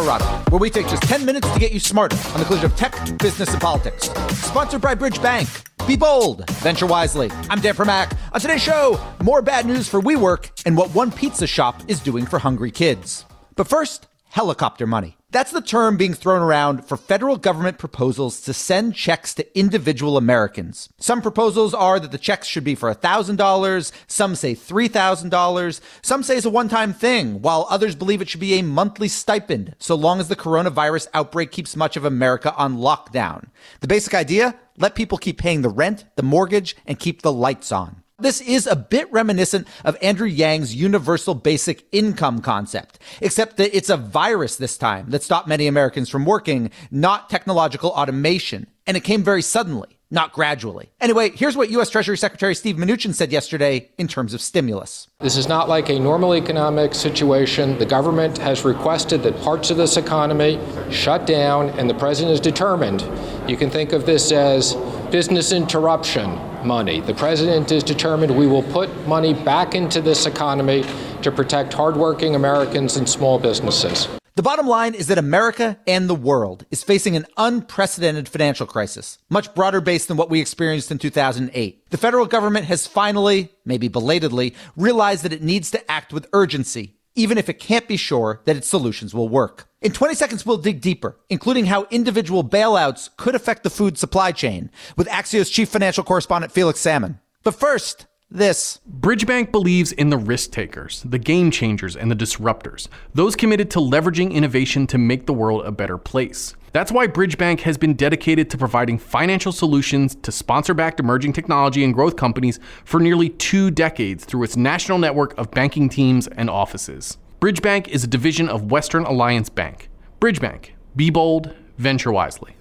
Colorado, where we take just 10 minutes to get you smarter on the collision of tech, business, and politics. Sponsored by Bridge Bank. Be bold, venture wisely. I'm Dan Primack. On today's show, more bad news for WeWork and what one pizza shop is doing for hungry kids. But first, helicopter money. That's the term being thrown around for federal government proposals to send checks to individual Americans. Some proposals are that the checks should be for $1,000, some say $3,000, some say it's a one time thing, while others believe it should be a monthly stipend, so long as the coronavirus outbreak keeps much of America on lockdown. The basic idea? Let people keep paying the rent, the mortgage, and keep the lights on. This is a bit reminiscent of Andrew Yang's universal basic income concept, except that it's a virus this time that stopped many Americans from working, not technological automation. And it came very suddenly, not gradually. Anyway, here's what U.S. Treasury Secretary Steve Mnuchin said yesterday in terms of stimulus. This is not like a normal economic situation. The government has requested that parts of this economy shut down, and the president is determined. You can think of this as business interruption money. The president is determined we will put money back into this economy to protect hardworking Americans and small businesses. The bottom line is that America and the world is facing an unprecedented financial crisis, much broader based than what we experienced in 2008. The federal government has finally, maybe belatedly, realized that it needs to act with urgency even if it can't be sure that its solutions will work. In 20 seconds, we'll dig deeper, including how individual bailouts could affect the food supply chain with Axios chief financial correspondent Felix Salmon. But first, this. Bridgebank believes in the risk takers, the game changers, and the disruptors, those committed to leveraging innovation to make the world a better place. That's why Bridgebank has been dedicated to providing financial solutions to sponsor backed emerging technology and growth companies for nearly two decades through its national network of banking teams and offices. Bridgebank is a division of Western Alliance Bank. Bridgebank, be bold, venture wisely.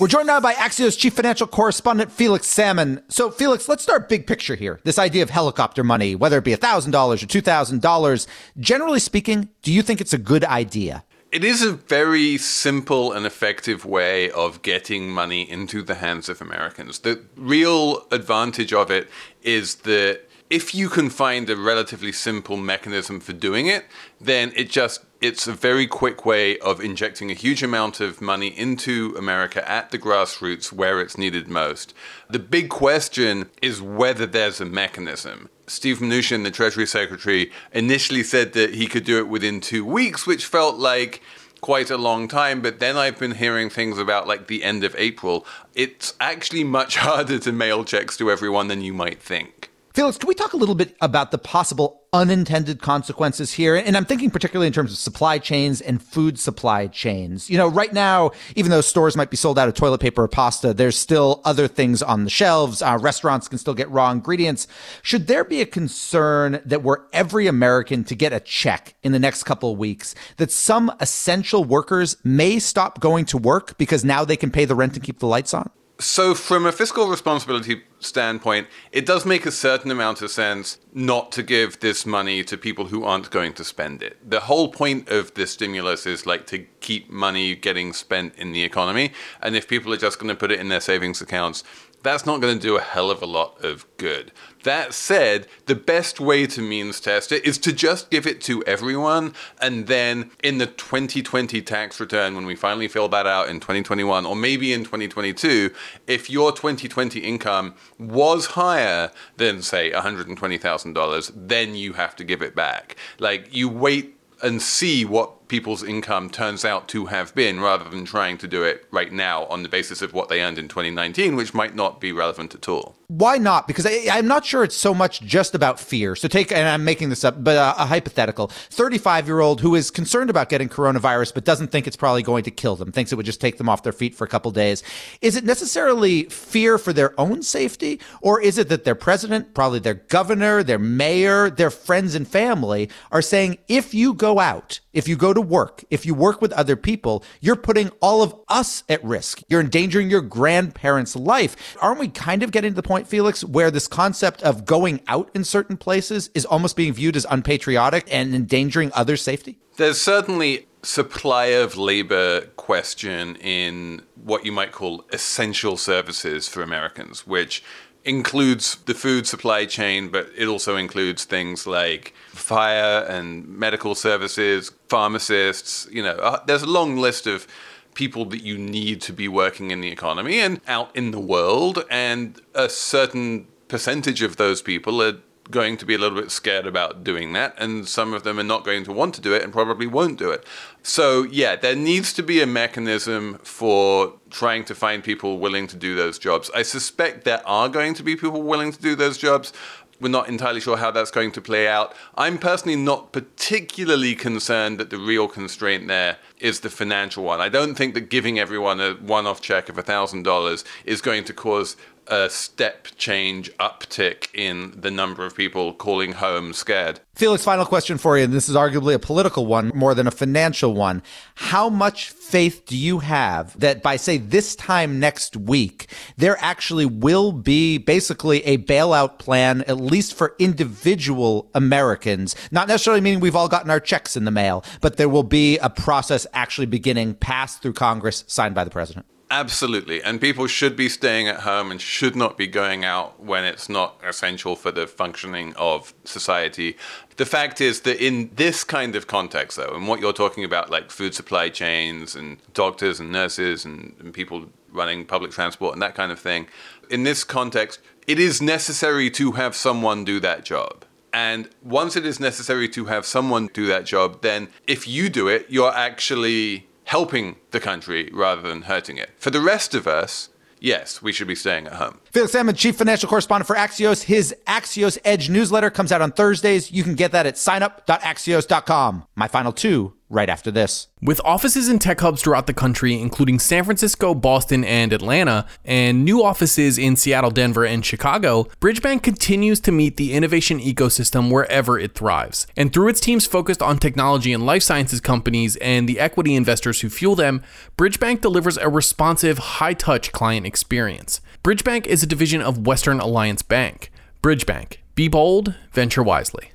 We're joined now by Axios chief financial correspondent Felix Salmon. So, Felix, let's start big picture here. This idea of helicopter money, whether it be $1,000 or $2,000, generally speaking, do you think it's a good idea? It is a very simple and effective way of getting money into the hands of Americans. The real advantage of it is that if you can find a relatively simple mechanism for doing it, then it just it's a very quick way of injecting a huge amount of money into America at the grassroots where it's needed most. The big question is whether there's a mechanism. Steve Mnuchin, the Treasury Secretary, initially said that he could do it within two weeks, which felt like quite a long time, but then I've been hearing things about like the end of April. It's actually much harder to mail checks to everyone than you might think. Felix, can we talk a little bit about the possible unintended consequences here? And I'm thinking particularly in terms of supply chains and food supply chains. You know, right now, even though stores might be sold out of toilet paper or pasta, there's still other things on the shelves. Uh, restaurants can still get raw ingredients. Should there be a concern that were every American to get a check in the next couple of weeks, that some essential workers may stop going to work because now they can pay the rent and keep the lights on? So, from a fiscal responsibility standpoint, it does make a certain amount of sense not to give this money to people who aren't going to spend it. The whole point of this stimulus is like to keep money getting spent in the economy. And if people are just going to put it in their savings accounts, that's not going to do a hell of a lot of good. That said, the best way to means test it is to just give it to everyone. And then in the 2020 tax return, when we finally fill that out in 2021 or maybe in 2022, if your 2020 income was higher than, say, $120,000, then you have to give it back. Like you wait and see what people's income turns out to have been rather than trying to do it right now on the basis of what they earned in 2019, which might not be relevant at all. Why not? Because I, am not sure it's so much just about fear. So take, and I'm making this up, but a, a hypothetical 35 year old who is concerned about getting coronavirus, but doesn't think it's probably going to kill them, thinks it would just take them off their feet for a couple days. Is it necessarily fear for their own safety? Or is it that their president, probably their governor, their mayor, their friends and family are saying, if you go out, if you go to work, if you work with other people, you're putting all of us at risk. You're endangering your grandparents' life. Aren't we kind of getting to the point, Felix, where this concept of going out in certain places is almost being viewed as unpatriotic and endangering others' safety? There's certainly supply of labor question in what you might call essential services for Americans, which includes the food supply chain, but it also includes things like fire and medical services, pharmacists. You know, uh, there's a long list of people that you need to be working in the economy and out in the world, and a certain percentage of those people are going to be a little bit scared about doing that, and some of them are not going to want to do it and probably won't do it. So, yeah, there needs to be a mechanism for trying to find people willing to do those jobs. I suspect there are going to be people willing to do those jobs. We're not entirely sure how that's going to play out. I'm personally not particularly concerned that the real constraint there is the financial one. I don't think that giving everyone a one off check of $1,000 is going to cause a step change uptick in the number of people calling home scared. Felix, final question for you, and this is arguably a political one more than a financial one. How much faith do you have that by, say, this time next week, there actually will be basically a bailout plan, at least for individual Americans? Not necessarily meaning we've all gotten our checks in the mail, but there will be a process actually beginning passed through Congress, signed by the president. Absolutely. And people should be staying at home and should not be going out when it's not essential for the functioning of society. The fact is that in this kind of context, though, and what you're talking about, like food supply chains and doctors and nurses and, and people running public transport and that kind of thing, in this context, it is necessary to have someone do that job. And once it is necessary to have someone do that job, then if you do it, you're actually helping the country rather than hurting it. For the rest of us, yes, we should be staying at home. Felix Salmon, chief financial correspondent for Axios. His Axios Edge newsletter comes out on Thursdays. You can get that at signup.axios.com. My final two right after this. With offices and tech hubs throughout the country, including San Francisco, Boston, and Atlanta, and new offices in Seattle, Denver, and Chicago, Bridgebank continues to meet the innovation ecosystem wherever it thrives. And through its teams focused on technology and life sciences companies and the equity investors who fuel them, Bridgebank delivers a responsive, high touch client experience. Bridgebank is a division of Western Alliance Bank. Bridgebank. Be bold, venture wisely.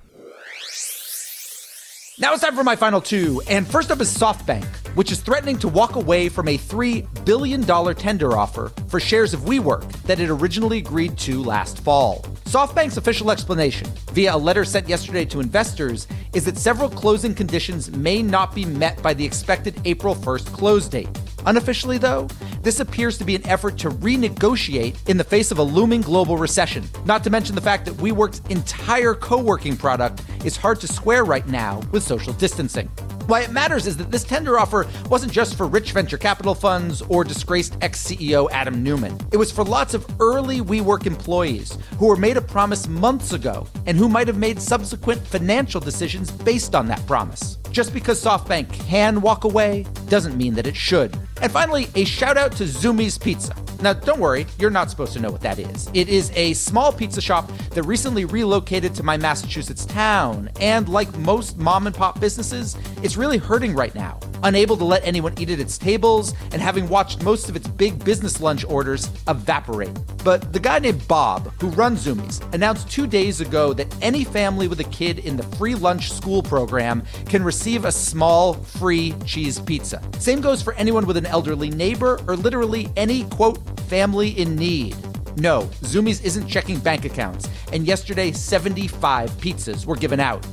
Now it's time for my final two. And first up is SoftBank, which is threatening to walk away from a $3 billion tender offer for shares of WeWork that it originally agreed to last fall. SoftBank's official explanation, via a letter sent yesterday to investors, is that several closing conditions may not be met by the expected April 1st close date. Unofficially, though, this appears to be an effort to renegotiate in the face of a looming global recession. Not to mention the fact that WeWork's entire co working product is hard to square right now with social distancing. Why it matters is that this tender offer wasn't just for rich venture capital funds or disgraced ex CEO Adam Neumann. It was for lots of early WeWork employees who were made a promise months ago and who might have made subsequent financial decisions based on that promise. Just because SoftBank can walk away doesn't mean that it should. And finally, a shout out to Zumiez Pizza. Now, don't worry, you're not supposed to know what that is. It is a small pizza shop that recently relocated to my Massachusetts town, and like most mom and pop businesses, it's really hurting right now. Unable to let anyone eat at its tables, and having watched most of its big business lunch orders evaporate. But the guy named Bob, who runs Zumiez, announced two days ago that any family with a kid in the free lunch school program can receive a small free cheese pizza. Same goes for anyone with an elderly neighbor or literally any quote family in need. No, Zumiez isn't checking bank accounts, and yesterday 75 pizzas were given out.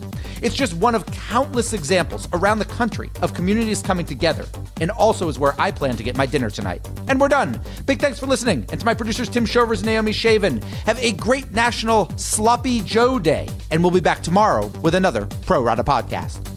It's just one of countless examples around the country of communities coming together, and also is where I plan to get my dinner tonight. And we're done. Big thanks for listening, and to my producers Tim Shovers and Naomi Shavin. Have a great National Sloppy Joe Day, and we'll be back tomorrow with another Pro Rata podcast.